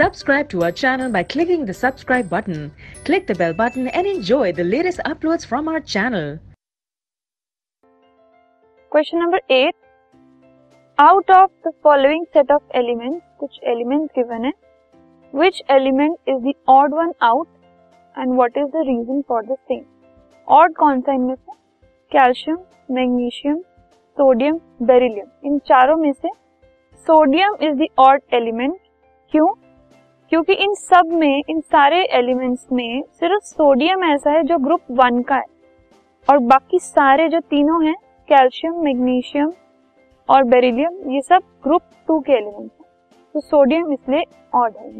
Subscribe to our channel by clicking the subscribe button. Click the bell button and enjoy the latest uploads from our channel. Question number eight out of the following set of elements कुछ elements given है which element is the odd one out and what is the reason for the same odd कौन सा इनमें से calcium magnesium sodium beryllium इन चारों में से sodium is the odd element क्यों क्योंकि इन सब में, इन सारे एलिमेंट्स में सिर्फ़ सोडियम ऐसा है जो ग्रुप वन का है। और बाकी सारे जो तीनों हैं कैल्शियम मैग्नीशियम और बेरिलियम ये सब ग्रुप टू के एलिमेंट्स हैं। तो सोडियम इसलिए ऑड है।